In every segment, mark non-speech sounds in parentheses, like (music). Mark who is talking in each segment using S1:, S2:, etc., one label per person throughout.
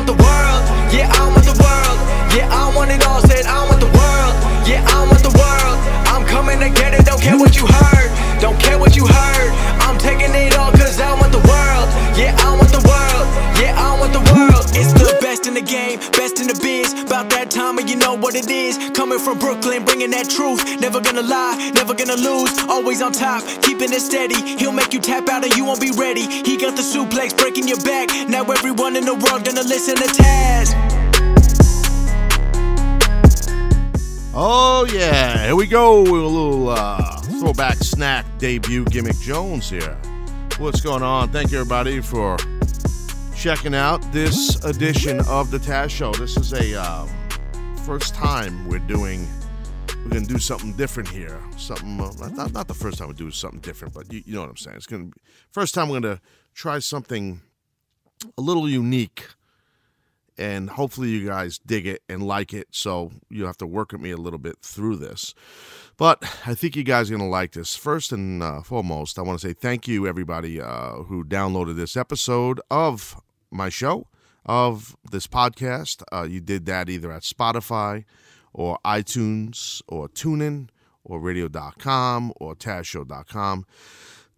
S1: want the world. Yeah, I want the world. Yeah, I want it all. Said I want the world. Yeah, I want the world. I'm coming to get it. Don't care what you heard. Don't care what you heard. I'm taking it all cause I want the world. Yeah, I want the world. Yeah, I want the world. It's the best in the game, best in the biz. About you know what it is. Coming from Brooklyn, bringing that truth. Never gonna lie, never gonna lose. Always on top, keeping it steady. He'll make you tap out and you won't be ready. He got the suplex breaking your back. Now everyone in the world gonna listen to Taz.
S2: Oh yeah, here we go with a little uh, throwback snack debut gimmick Jones here. What's going on? Thank you everybody for checking out this edition of the Taz Show. This is a uh, first time we're doing. We're gonna do something different here. Something uh, not not the first time we do something different, but you, you know what I'm saying. It's gonna be first time we're gonna try something a little unique and hopefully you guys dig it and like it. So you have to work with me a little bit through this. But I think you guys are to like this. First and uh, foremost, I want to say thank you, everybody uh, who downloaded this episode of my show, of this podcast. Uh, you did that either at Spotify or iTunes or TuneIn or radio.com or tazshow.com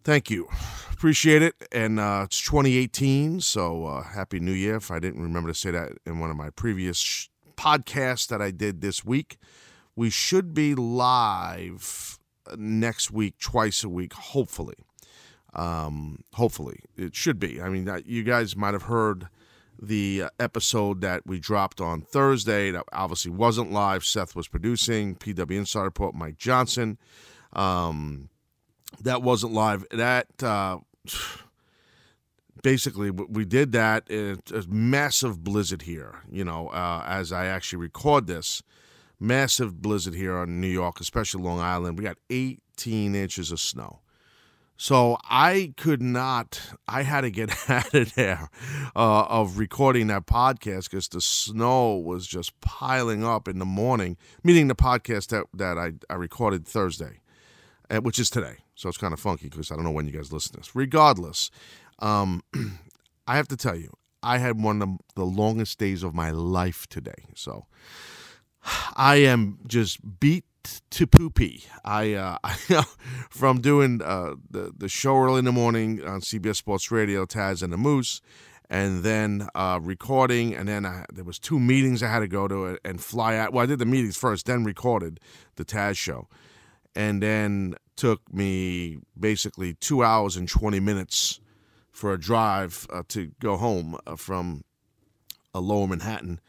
S2: thank you. Appreciate it. And uh, it's 2018, so uh, happy new year. If I didn't remember to say that in one of my previous sh- podcasts that I did this week, we should be live next week, twice a week, hopefully. Um, hopefully, it should be. I mean, you guys might have heard the uh, episode that we dropped on Thursday that obviously wasn't live. Seth was producing, PW Insider Report, Mike Johnson. Um, that wasn't live. That uh, (sighs) basically we did that. It's a massive blizzard here. You know, uh, as I actually record this, massive blizzard here in New York, especially Long Island. We got 18 inches of snow. So I could not. I had to get (laughs) out of there uh, of recording that podcast because the snow was just piling up in the morning. Meaning the podcast that that I, I recorded Thursday, uh, which is today. So it's kind of funky because I don't know when you guys listen to this. Regardless, um, (clears throat) I have to tell you, I had one of the longest days of my life today. So (sighs) I am just beat to poopy. I, uh, (laughs) from doing uh, the the show early in the morning on CBS Sports Radio, Taz and the Moose, and then uh, recording, and then I, there was two meetings I had to go to and fly out. Well, I did the meetings first, then recorded the Taz show, and then took me basically two hours and 20 minutes for a drive uh, to go home uh, from uh, lower Manhattan.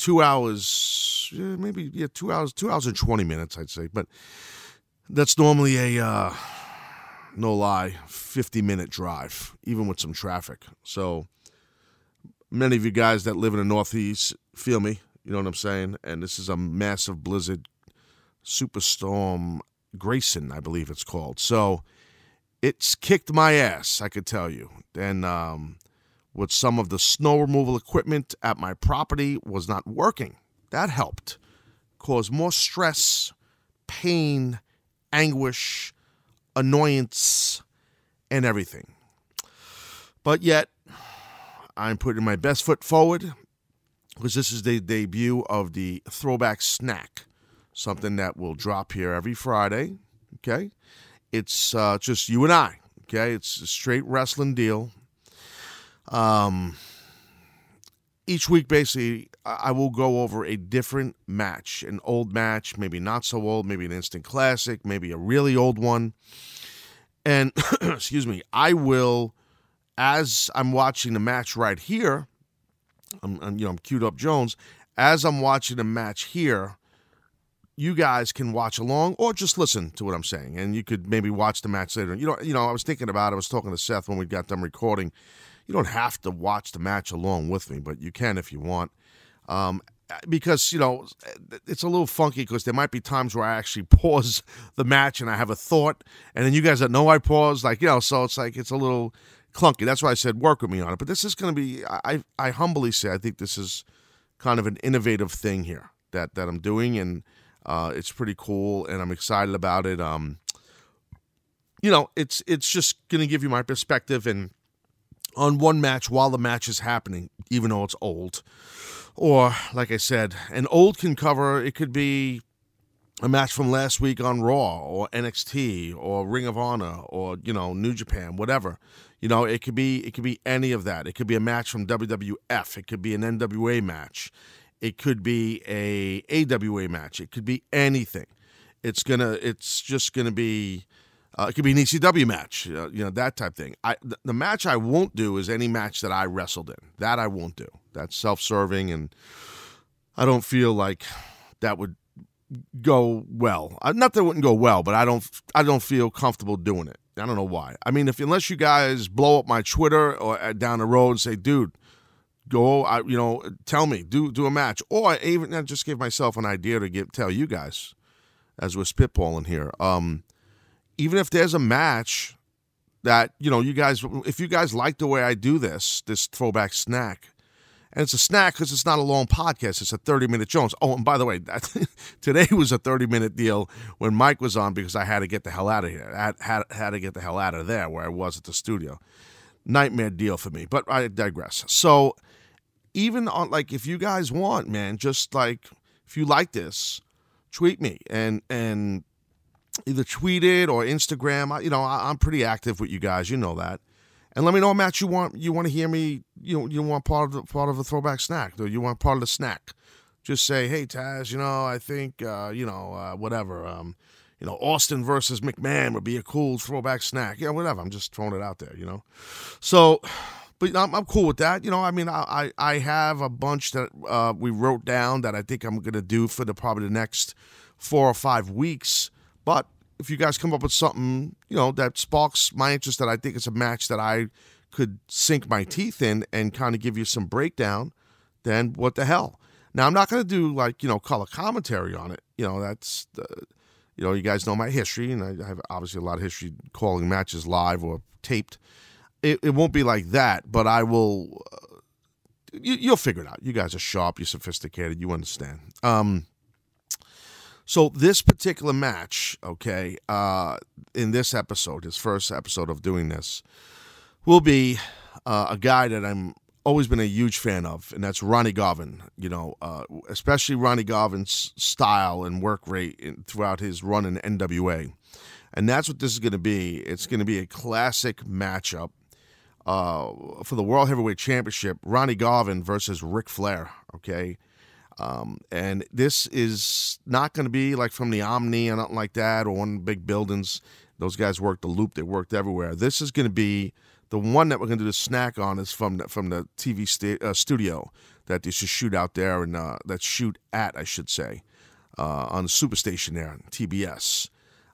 S2: Two hours, maybe, yeah, two hours, two hours and 20 minutes, I'd say. But that's normally a, uh, no lie, 50 minute drive, even with some traffic. So many of you guys that live in the Northeast feel me. You know what I'm saying? And this is a massive blizzard, superstorm Grayson, I believe it's called. So it's kicked my ass, I could tell you. And um, with some of the snow removal equipment at my property was not working. That helped. cause more stress, pain, anguish, annoyance, and everything. But yet, I'm putting my best foot forward because this is the debut of the throwback snack something that will drop here every Friday. Okay. It's uh, just you and I. Okay. It's a straight wrestling deal. Um, each week, basically, I will go over a different match, an old match, maybe not so old, maybe an instant classic, maybe a really old one. And, (clears throat) excuse me, I will, as I'm watching the match right here, I'm, I'm, you know, I'm queued up Jones. As I'm watching the match here, you guys can watch along or just listen to what I'm saying, and you could maybe watch the match later. You know, you know, I was thinking about. It, I was talking to Seth when we got done recording. You don't have to watch the match along with me, but you can if you want. Um, because you know it's a little funky because there might be times where I actually (laughs) pause the match and I have a thought, and then you guys that know I pause, like you know, so it's like it's a little clunky. That's why I said work with me on it. But this is going to be, I I humbly say, I think this is kind of an innovative thing here that that I'm doing, and uh, it's pretty cool, and I'm excited about it. Um, you know, it's it's just gonna give you my perspective and on one match while the match is happening, even though it's old. Or, like I said, an old can cover, it could be a match from last week on Raw or NXT or Ring of Honor or, you know, New Japan, whatever. You know, it could be it could be any of that. It could be a match from WWF. It could be an NWA match. It could be a AWA match. It could be anything. It's gonna. It's just gonna be. Uh, it could be an ECW match. Uh, you know that type thing. I the, the match I won't do is any match that I wrestled in. That I won't do. That's self-serving, and I don't feel like that would go well. Uh, not that it wouldn't go well, but I don't. I don't feel comfortable doing it. I don't know why. I mean, if unless you guys blow up my Twitter or uh, down the road and say, "Dude, go," I, you know, tell me, do do a match, or I even uh, just give myself an idea to give tell you guys as we're spitballing here. Um, even if there's a match that you know, you guys, if you guys like the way I do this, this throwback snack, and it's a snack because it's not a long podcast. It's a 30 minute Jones. Oh, and by the way, that, (laughs) today was a 30 minute deal when Mike was on because I had to get the hell out of here. I had, had, had to get the hell out of there where I was at the studio. Nightmare deal for me, but I digress. So, even on like, if you guys want, man, just like, if you like this, tweet me and, and, Either tweet it or Instagram. You know, I'm pretty active with you guys. You know that and let me know, Matt. You want you want to hear me? You you want part of the, part of a throwback snack? Do you want part of the snack? Just say, hey Taz, you know, I think uh, you know uh, whatever. Um, you know, Austin versus McMahon would be a cool throwback snack. Yeah, whatever. I'm just throwing it out there. You know, so. But I'm, I'm cool with that. You know, I mean, I, I have a bunch that uh, we wrote down that I think I'm going to do for the probably the next four or five weeks. But if you guys come up with something, you know, that sparks my interest that I think it's a match that I could sink my teeth in and kind of give you some breakdown, then what the hell? Now I'm not going to do like you know color commentary on it. You know that's the, you know you guys know my history, and I have obviously a lot of history calling matches live or taped. It, it won't be like that, but I will. Uh, you, will figure it out. You guys are sharp. You're sophisticated. You understand. Um, so this particular match, okay, uh, in this episode, his first episode of doing this, will be uh, a guy that I'm always been a huge fan of, and that's Ronnie Garvin. You know, uh, especially Ronnie Garvin's style and work rate in, throughout his run in NWA, and that's what this is going to be. It's going to be a classic matchup uh, for the World Heavyweight Championship. Ronnie Garvin versus Ric Flair. Okay. Um, and this is not going to be like from the Omni or nothing like that or one big buildings. Those guys worked the loop, they worked everywhere. This is going to be the one that we're going to do the snack on is from the, from the TV sta- uh, studio that they should shoot out there and uh, that shoot at, I should say, uh, on the Superstation there, on TBS.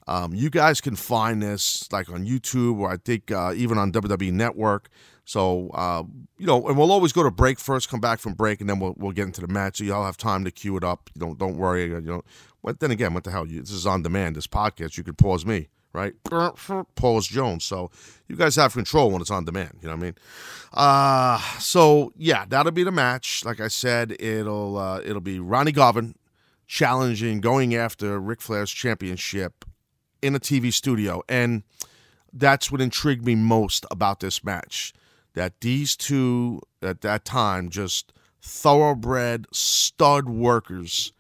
S2: Um, you guys can find this like on YouTube or I think uh, even on WWE Network. So uh, you know, and we'll always go to break first, come back from break, and then we'll we'll get into the match. So y'all have time to queue it up. You don't don't worry. You know, but then again, what the hell? You, this is on demand. This podcast, you could pause me, right? Pause Jones. So you guys have control when it's on demand. You know what I mean? Uh so yeah, that'll be the match. Like I said, it'll uh, it'll be Ronnie Garvin challenging, going after Ric Flair's championship in a TV studio, and that's what intrigued me most about this match that these two at that time just thoroughbred stud workers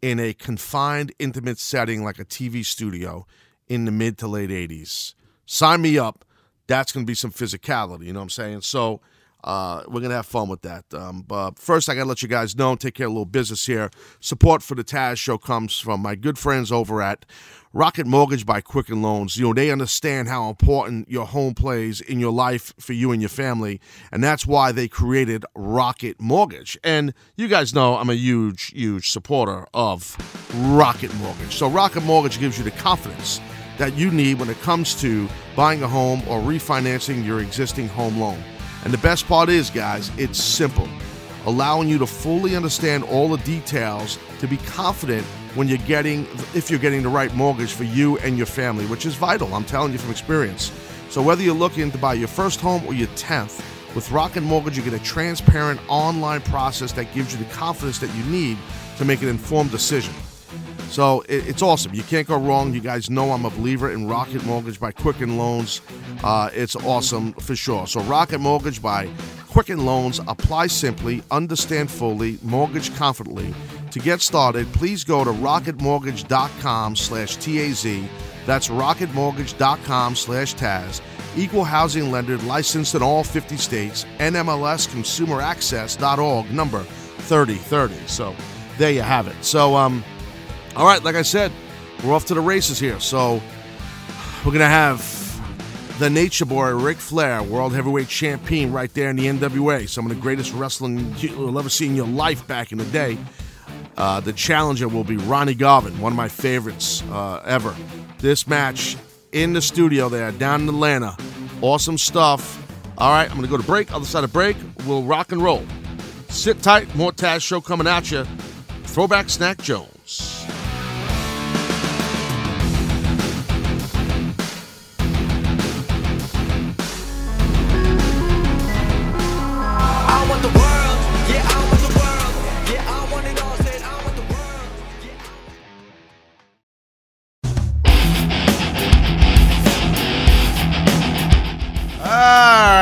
S2: in a confined, intimate setting like a TV studio in the mid to late 80s. Sign me up. That's going to be some physicality, you know what I'm saying? So, uh, we're going to have fun with that. Um, but first, I got to let you guys know, take care of a little business here. Support for the Taz Show comes from my good friends over at Rocket Mortgage by Quicken Loans. You know, they understand how important your home plays in your life for you and your family. And that's why they created Rocket Mortgage. And you guys know I'm a huge, huge supporter of Rocket Mortgage. So, Rocket Mortgage gives you the confidence that you need when it comes to buying a home or refinancing your existing home loan. And the best part is, guys, it's simple, allowing you to fully understand all the details to be confident when you're getting, if you're getting the right mortgage for you and your family, which is vital. I'm telling you from experience. So whether you're looking to buy your first home or your 10th, with Rocket Mortgage, you get a transparent online process that gives you the confidence that you need to make an informed decision. So it, it's awesome. You can't go wrong. You guys know I'm a believer in Rocket Mortgage by Quicken Loans. Uh, it's awesome for sure. So Rocket Mortgage by Quicken Loans. Apply simply, understand fully, mortgage confidently. To get started, please go to rocketmortgage.com slash TAZ. That's rocketmortgage.com slash TAZ. Equal housing lender licensed in all 50 states. NMLS consumeraccess.org number 3030. So there you have it. So, um, all right, like I said, we're off to the races here. So we're going to have the Nature Boy, Ric Flair, World Heavyweight Champion, right there in the NWA. Some of the greatest wrestling you'll ever see in your life back in the day. Uh, the challenger will be Ronnie Garvin, one of my favorites uh, ever. This match in the studio there, down in Atlanta. Awesome stuff. All right, I'm going to go to break. Other side of break, we'll rock and roll. Sit tight. More Taz Show coming at you. Throwback Snack Jones.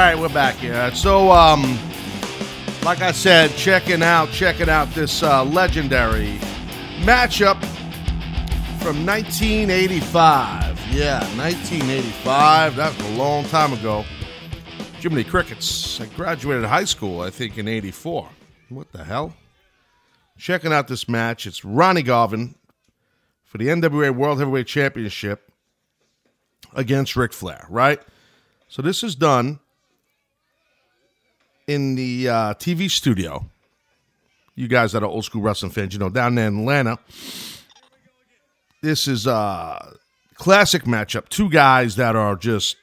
S2: Right, we're back here. So, um, like I said, checking out, checking out this uh, legendary matchup from 1985. Yeah, 1985. That was a long time ago. Jiminy Crickets. I graduated high school, I think, in 84. What the hell? Checking out this match. It's Ronnie Garvin for the NWA World Heavyweight Championship against Ric Flair, right? So this is done in the uh, TV studio. You guys that are old school wrestling fans, you know, down there in Atlanta. This is a classic matchup. Two guys that are just.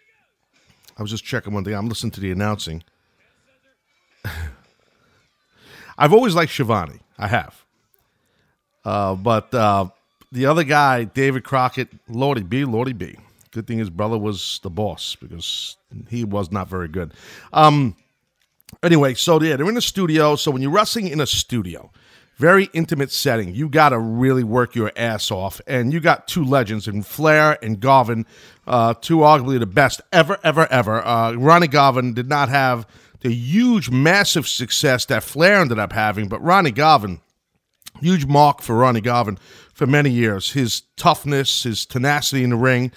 S2: I was just checking one thing. I'm listening to the announcing. (laughs) I've always liked Schiavone. I have. Uh, but uh, the other guy, David Crockett, Lordy B, Lordy B. Good thing his brother was the boss because he was not very good. Um, anyway, so yeah, they're in a studio. So when you're wrestling in a studio, very intimate setting, you got to really work your ass off. And you got two legends in Flair and Garvin, uh, two arguably the best ever, ever, ever. Uh, Ronnie Garvin did not have the huge, massive success that Flair ended up having, but Ronnie Garvin huge mark for Ronnie Garvin for many years. His toughness, his tenacity in the ring,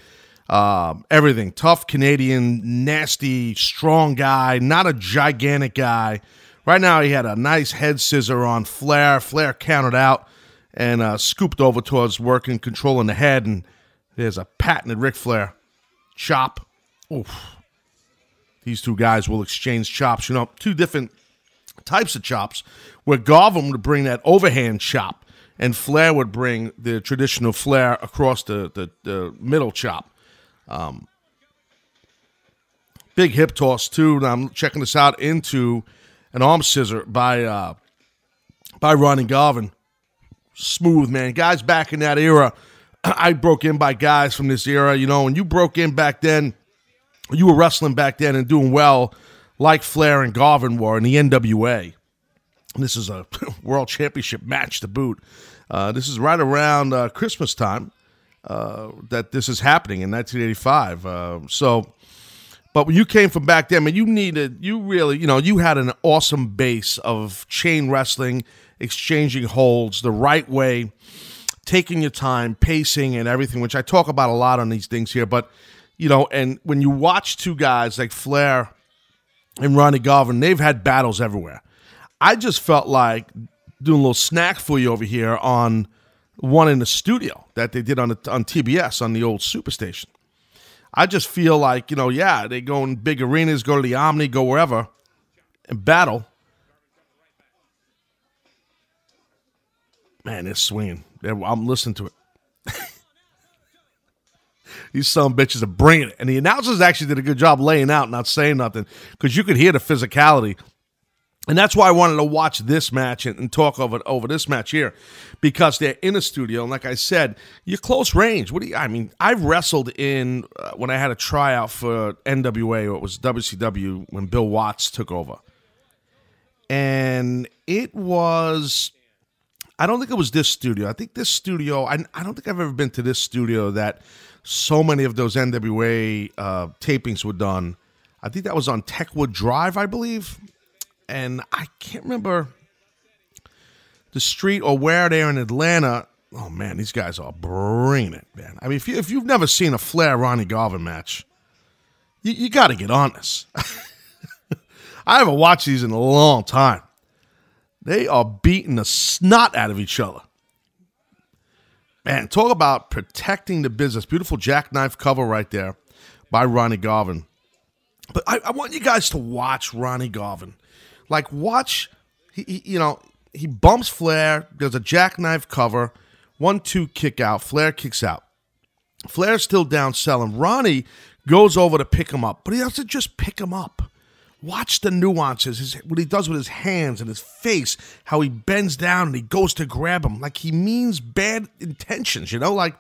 S2: uh, everything. Tough Canadian, nasty, strong guy, not a gigantic guy. Right now, he had a nice head scissor on Flair. Flair countered out and uh, scooped over towards working, controlling the head. And there's a patented Ric Flair chop. Oof. These two guys will exchange chops. You know, two different types of chops, where Garvin would bring that overhand chop, and Flair would bring the traditional Flair across the, the, the middle chop. Um, big hip toss too. And I'm checking this out into an arm scissor by uh, by Ronnie Garvin. Smooth man, guys back in that era. (clears throat) I broke in by guys from this era. You know, when you broke in back then, you were wrestling back then and doing well like Flair and Garvin were in the NWA. This is a (laughs) world championship match to boot. Uh, this is right around uh, Christmas time uh, that this is happening in 1985. Uh, so, but when you came from back then, man, you needed, you really, you know, you had an awesome base of chain wrestling, exchanging holds the right way, taking your time, pacing, and everything, which I talk about a lot on these things here. But, you know, and when you watch two guys like Flair and Ronnie Garvin, they've had battles everywhere. I just felt like doing a little snack for you over here on one in the studio that they did on the, on TBS on the old Superstation. I just feel like you know, yeah, they go in big arenas, go to the Omni, go wherever, and battle. Man, it's swinging. I'm listening to it. (laughs) These some bitches are bringing it, and the announcers actually did a good job laying out, not saying nothing, because you could hear the physicality and that's why I wanted to watch this match and, talk over over this match here, because they're in a studio. And like I said, you're close range. What do you? I mean, I've wrestled in uh, when I had a tryout for NWA or it was WCW when Bill Watts took over, and it was I don't think it was this studio. I think this studio. I, I don't think I've ever been to this studio that so many of those NWA uh, tapings were done. I think that was on Techwood Drive, I believe, and I can't remember the street or where they're in Atlanta. Oh man, these guys are bringing it, man. I mean, if you if you've never seen a Flair Ronnie Garvin match, you, you got to get on this. (laughs) I haven't watched these in a long time. They are beating the snot out of each other. Man, talk about protecting the business. Beautiful jackknife cover right there by Ronnie Garvin. But I, I want you guys to watch Ronnie Garvin. Like, watch, he, he, you know, he bumps Flair. There's a jackknife cover. One, two, kick out. Flair kicks out. Flair's still down selling. Ronnie goes over to pick him up, but he doesn't just pick him up. Watch the nuances, his, what he does with his hands and his face, how he bends down and he goes to grab him. Like he means bad intentions, you know? Like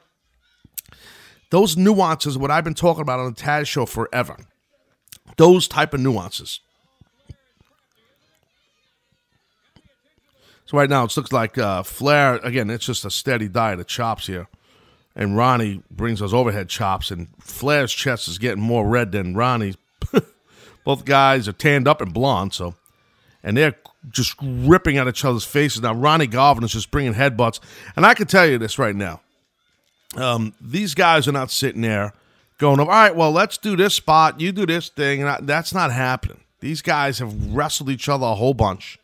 S2: those nuances, what I've been talking about on the Taz show forever. Those type of nuances. So right now it looks like uh, Flair, again, it's just a steady diet of chops here. And Ronnie brings those overhead chops, and Flair's chest is getting more red than Ronnie's (laughs) both guys are tanned up and blonde, so. And they're just ripping at each other's faces. Now Ronnie Garvin is just bringing headbutts, and I can tell you this right now: um, these guys are not sitting there going, "All right, well, let's do this spot, you do this thing," and I, that's not happening. These guys have wrestled each other a whole bunch,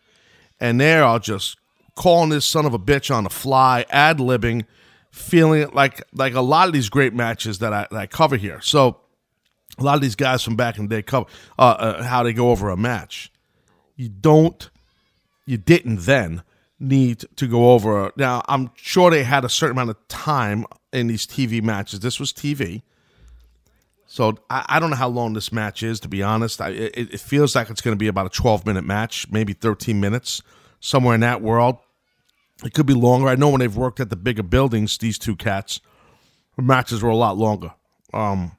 S2: and they are all just calling this son of a bitch on the fly, ad libbing, feeling it like like a lot of these great matches that I, that I cover here. So a lot of these guys from back in the day cover uh, uh, how they go over a match. You don't, you didn't then need to go over. Now, I'm sure they had a certain amount of time in these TV matches. This was TV. So I, I don't know how long this match is, to be honest. I, it, it feels like it's going to be about a 12 minute match, maybe 13 minutes, somewhere in that world. It could be longer. I know when they've worked at the bigger buildings, these two cats, the matches were a lot longer. Um,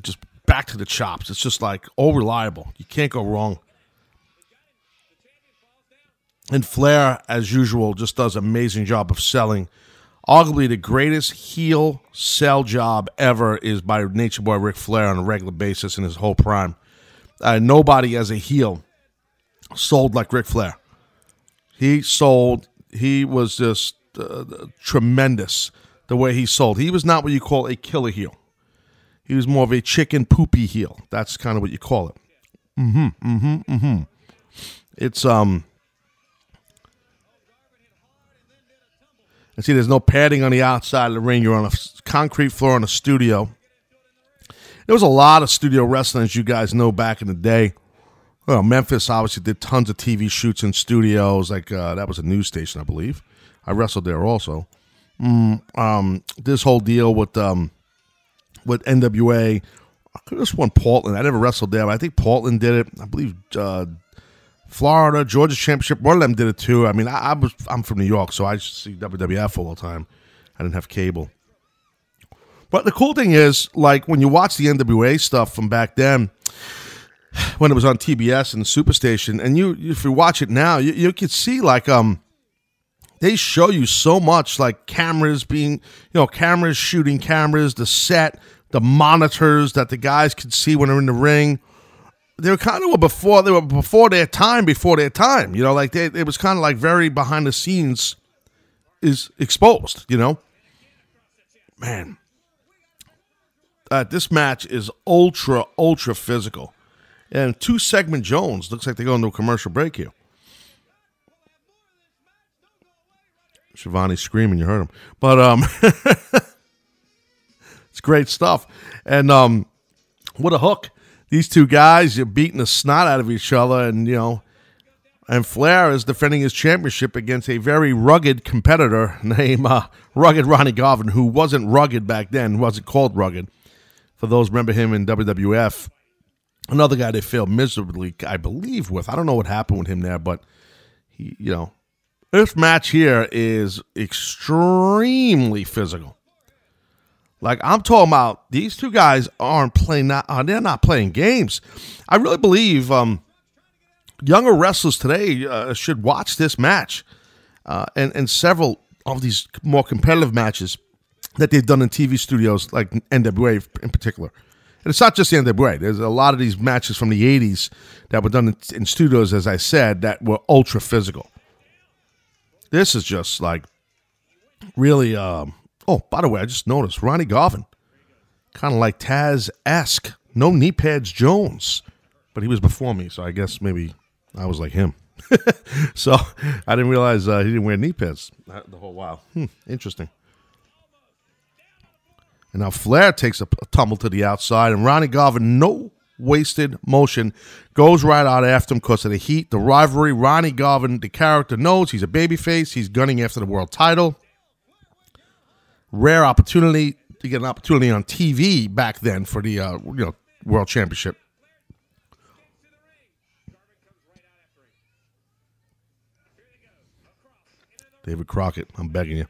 S2: just back to the chops. It's just like all reliable. You can't go wrong. And Flair, as usual, just does amazing job of selling. Arguably the greatest heel sell job ever is by Nature Boy Ric Flair on a regular basis in his whole prime. Uh, nobody as a heel sold like Ric Flair. He sold. He was just uh, tremendous the way he sold. He was not what you call a killer heel. He was more of a chicken poopy heel. That's kind of what you call it. Mm-hmm. Mm-hmm. Mm-hmm. It's um. And see, there's no padding on the outside of the ring. You're on a concrete floor in a studio. There was a lot of studio wrestling, as you guys know, back in the day. Well, Memphis obviously did tons of TV shoots in studios. Like uh, that was a news station, I believe. I wrestled there also. Mm, um, this whole deal with um, with NWA. I could have sworn Portland. I never wrestled there, but I think Portland did it. I believe uh, Florida, Georgia Championship. One of them did it too. I mean, I, I was I'm from New York, so I see WWF all the time. I didn't have cable. But the cool thing is, like when you watch the NWA stuff from back then, (sighs) when it was on TBS and Superstation, and you if you watch it now, you, you could see like um they show you so much like cameras being, you know, cameras shooting cameras, the set, the monitors that the guys could see when they're in the ring. They were kind of before they were before their time, before their time. You know, like they, it was kind of like very behind the scenes is exposed. You know, man, uh, this match is ultra ultra physical, and two segment Jones looks like they go into a commercial break here. Schiavone screaming, you heard him. But um (laughs) it's great stuff. And um what a hook. These two guys, you're beating the snot out of each other and you know and Flair is defending his championship against a very rugged competitor (laughs) named uh, Rugged Ronnie Garvin, who wasn't rugged back then, wasn't called rugged. For those remember him in WWF, another guy they failed miserably, I believe, with. I don't know what happened with him there, but he, you know, this match here is extremely physical. Like I'm talking about, these two guys aren't playing. Not, uh, they're not playing games. I really believe um, younger wrestlers today uh, should watch this match. uh, and and several of these more competitive matches that they've done in TV studios, like NWA in particular. And it's not just the NWA. There's a lot of these matches from the '80s that were done in, in studios, as I said, that were ultra physical. This is just like really. Um, oh, by the way, I just noticed Ronnie Garvin, kind of like Taz esque, no knee pads Jones, but he was before me, so I guess maybe I was like him. (laughs) so I didn't realize uh, he didn't wear knee pads the whole while. Hmm, interesting. And now Flair takes a, a, tumble to the outside, and Ronnie Garvin, no wasted motion, goes right out after him because of the heat, the rivalry. Ronnie Garvin, the character, knows he's a babyface. He's gunning after the world title. Rare opportunity to get an opportunity on TV back then for the uh, you know world championship. David Crockett, I'm begging you.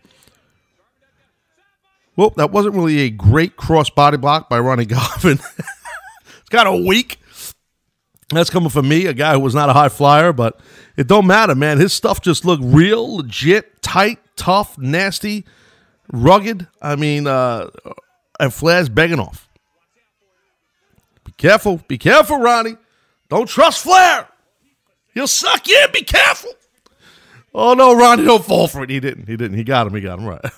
S2: Well, that wasn't really a great cross body block by Ronnie (laughs) Garvin. it's kind of weak. That's coming from me, a guy who was not a high flyer, but it don't matter, man. His stuff just looked real, legit, tight, tough, nasty, rugged. I mean, uh, and Flair's begging off. Be careful, be careful, Ronnie. Don't trust Flair. He'll suck you in. Be careful. Oh no, Ronnie, don't fall for it. He didn't. He didn't. He got him. He got him right. (laughs)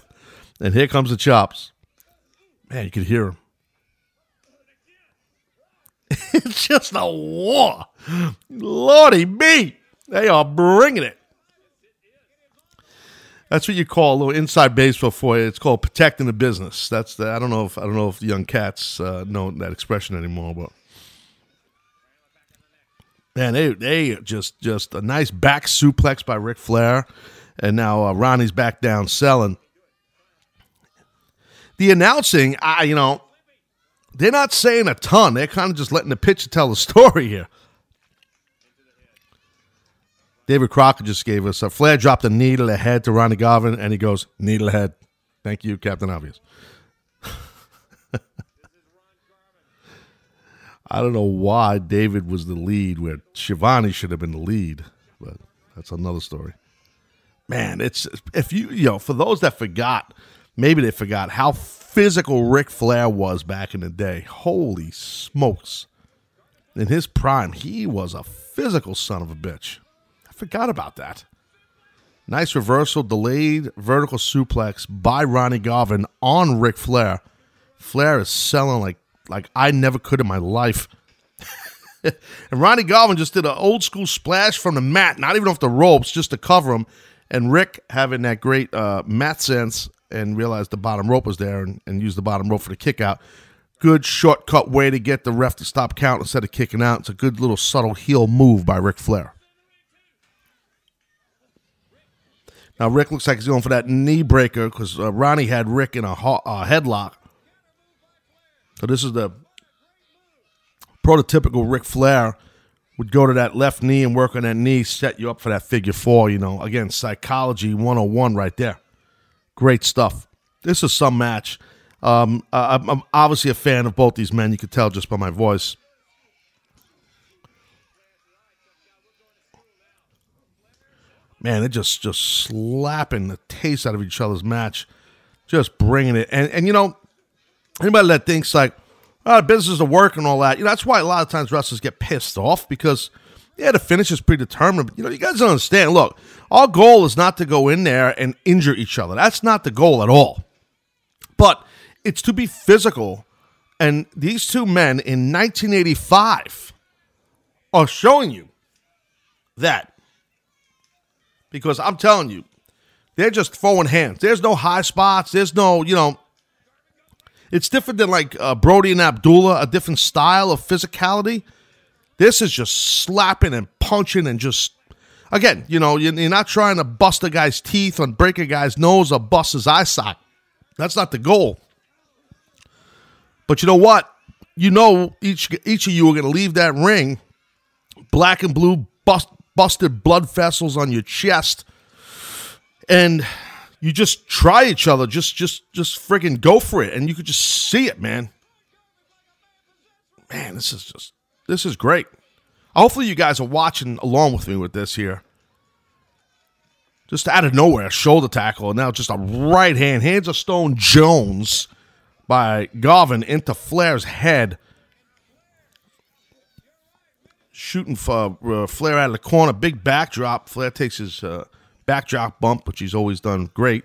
S2: And here comes the chops. Man, you could hear him. (laughs) it's just a war. Lordy me. They are bringing it. That's what you call a little inside baseball for you. It's called protecting the business. That's the, I don't know if I don't know if the young cats uh, know that expression anymore, but man, they they just just a nice back suplex by Ric Flair, and now uh, Ronnie's back down selling the announcing, I you know, they're not saying a ton. They're kind of just letting the pitcher tell the (laughs) story here. David Crockett just gave us a Flair dropped a needle ahead to Ronnie Garvin, and he goes, Needle ahead. Thank you, Captain Obvious. (laughs) I don't know why David was the lead where Schiavone should have been the lead, but that's another story. Man, it's if you you know, for those that forgot maybe they forgot how physical Ric Flair was back in the day. Holy smokes. In his prime, he was a physical son of a bitch. Forgot about that. Nice reversal, delayed vertical suplex by Ronnie Garvin on Ric Flair. Flair is selling like like I never could in my life. (laughs) and Ronnie Garvin just did an old school splash from the mat, not even off the ropes, just to cover him. And Ric having that great uh, mat sense and realized the bottom rope was there and, and used the bottom rope for the kick out. Good shortcut way to get the ref to stop count instead of kicking out. It's a good little subtle heel move by Ric Flair. Now Ric looks like he's going for that knee breaker because uh, Ronnie had Ric in a, ho- a headlock. So this is the prototypical Ric Flair would go to that left knee and work on that knee, set you up for that figure four. You know, again, psychology 101 right there. Great stuff. This is some match. Um, I'm obviously a fan of both these men. You could tell just by my voice. Man, they're just just slapping the taste out of each other's match, just bringing it. And and you know, anybody that thinks like, oh, business is work and all that, you know, that's why a lot of times wrestlers get pissed off because yeah, the finish is predetermined. But, you know, you guys don't understand. Look, our goal is not to go in there and injure each other. That's not the goal at all. But it's to be physical. And these two men in 1985 are showing you that. Because I'm telling you, they're just throwing hands. There's no high spots. There's no, you know, it's different than like uh, Brody and Abdullah, a different style of physicality. This is just slapping and punching and just again, you know, you're not trying to bust a guy's teeth or break a guy's nose or bust his eyesight. That's not the goal. But you know what? You know each each of you are going to leave that ring black and blue bust, busted blood vessels on your chest and you just try each other just just just friggin' go for it and you could just see it man man this is just this is great. Hopefully, you guys are watching along with me with this here. just out of nowhere, shoulder tackle, and now just a right hand hands a Stone Jones by Garvin into Flair's head. Shooting for uh, Flair out of the corner, big backdrop. Flair takes his uh, backdrop bump, which he's always done great.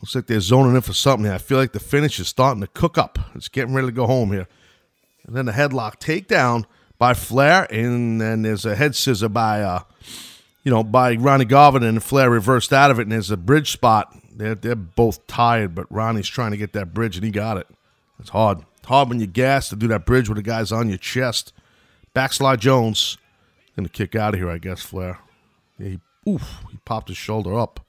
S2: Looks like they're zoning in for something. I feel like the finish is starting to cook up. It's getting ready to go home here. And then the headlock takedown by Flair, and then there's a head scissor by, uh, you know, by Ronnie Garvin, and Flair reversed out of it, and there's a bridge spot. They're they're both tired, but Ronnie's trying to get that bridge, and he got it. It's hard. Hard when you gas to do that bridge with the guy's on your chest. Backslide Jones gonna kick out of here, I guess. Flair. Yeah, he, oof, he popped his shoulder up.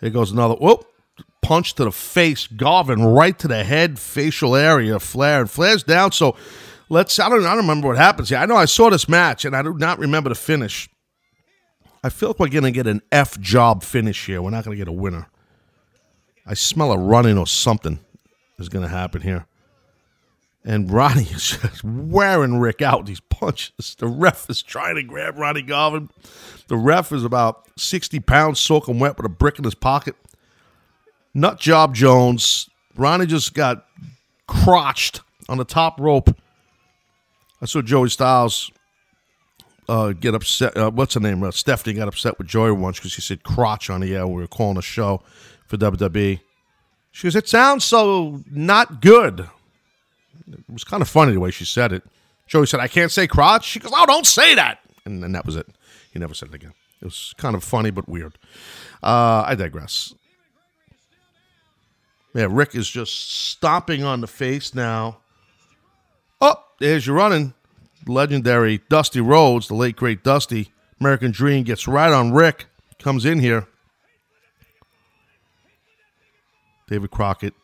S2: Here goes another whoop punch to the face, Garvin right to the head, facial area, Flair, and Flair's down. So let's. I don't. I don't remember what happens here. I know I saw this match, and I do not remember the finish. I feel like we're going to get an F job finish here. We're not going to get a winner. I smell a run-in or something is going to happen here. And Ronnie is just wearing Ric out these punches. The ref is trying to grab Ronnie Garvin. The ref is about 60 pounds soaking wet with a brick in his pocket. Nut job Jones. Ronnie just got crotched on the top rope. I saw Joey Styles uh, get upset. Uh, what's her name? Uh, Stephanie got upset with Joey once because she said crotch on the air. We were calling a show for WWE. She goes, It sounds so not good. It was kind of funny the way she said it. Joey said, I can't say crotch. She goes, Oh, don't say that. And then that was it. He never said it again. It was kind of funny but weird. Uh, I digress. Yeah, Ric is just stomping on the face now. Oh, there's your run-in. Legendary Dusty Rhodes, the late great Dusty. American Dream gets right on Ric, comes in here. David Crockett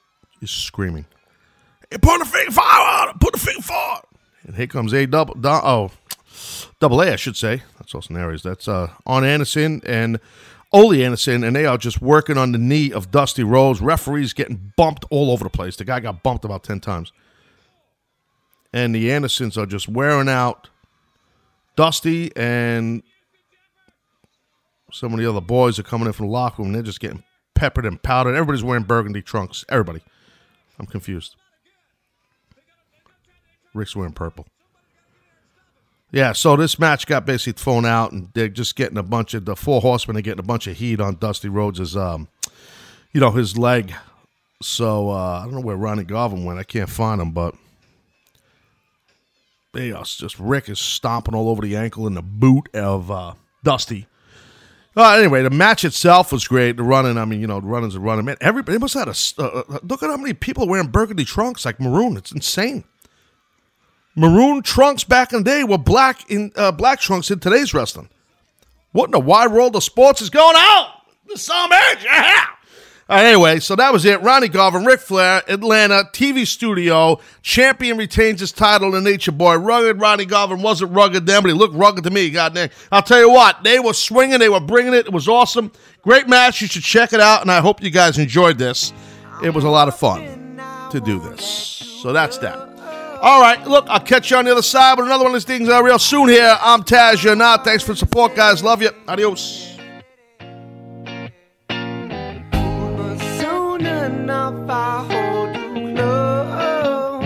S2: is screaming. Hey, put the finger forward! Put the finger forward! And here comes a double, oh, double A, I should say. That's Austin Aries. That's uh, Arn Anderson and Ole Anderson, and they are just working on the knee of Dusty Rhodes. Referees getting bumped all over the place. The guy got bumped about 10 times. And the Andersons are just wearing out Dusty, and some of the other boys are coming in from the locker room. They're just getting peppered and powdered. Everybody's wearing burgundy trunks. Everybody. I'm confused. Ric's wearing purple. Yeah, so this match got basically thrown out, and they're just getting a bunch of the four horsemen are getting a bunch of heat on Dusty Rhodes' um, you know, his leg. So uh, I don't know where Ronnie Garvin went. I can't find him, but they just Ric is stomping all over the ankle and the boot of uh, Dusty. Uh, anyway, the match itself was great. The run-in, I mean, you know, the run-in's a running. Man, everybody must have had a uh, uh, look at how many people are wearing burgundy trunks like maroon. It's insane. Maroon trunks back in the day were black in uh, black trunks in today's wrestling. What in the wide world of sports is going on? The edge, yeah. Uh, anyway, so that was it. Ronnie Garvin, Ric Flair, Atlanta, TV studio. Champion retains his title, in Nature Boy. Rugged Ronnie Garvin wasn't rugged then, but he looked rugged to me. Goddamn. I'll tell you what, they were swinging, they were bringing it. It was awesome. Great match. You should check it out, and I hope you guys enjoyed this. It was a lot of fun to do this. So that's that. All right, look, I'll catch you on the other side with another one of these things uh, real soon here. I'm Taz Now, Thanks for the support, guys. Love you. Adios.
S3: Enough, I hold you close.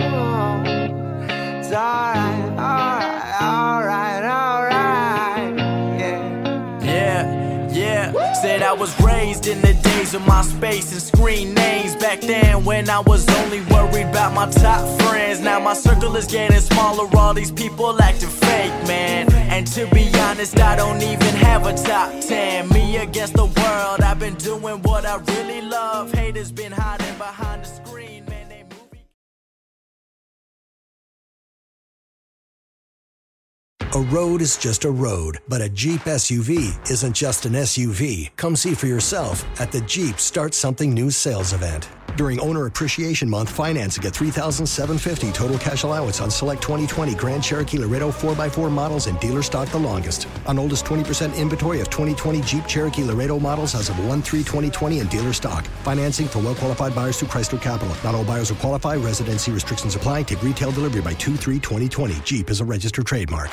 S3: Alright, alright, alright, alright. Yeah.
S1: Yeah, yeah. Said I was raised in the days of MySpace and screen names. Back then, when I was only worried about my top friends. Now my circle is getting smaller. All these people acting fake, man. And to be honest, I don't even have a top 10. Me against the world. I've been doing what I really love. Haters been hiding behind the screen,
S4: A road is just a road, but a Jeep SUV isn't just an SUV. Come see for yourself at the Jeep Start Something New sales event. During Owner Appreciation Month, financing at 3750 total cash allowance on select 2020 Grand Cherokee Laredo 4x4 models and dealer stock the longest. On oldest 20% inventory of 2020 Jeep Cherokee Laredo models as of 1-3-2020 and dealer stock. Financing for well-qualified buyers through Chrysler Capital. Not all buyers will qualify. Residency restrictions apply. Take retail delivery by 2-3-2020. Jeep is a registered trademark.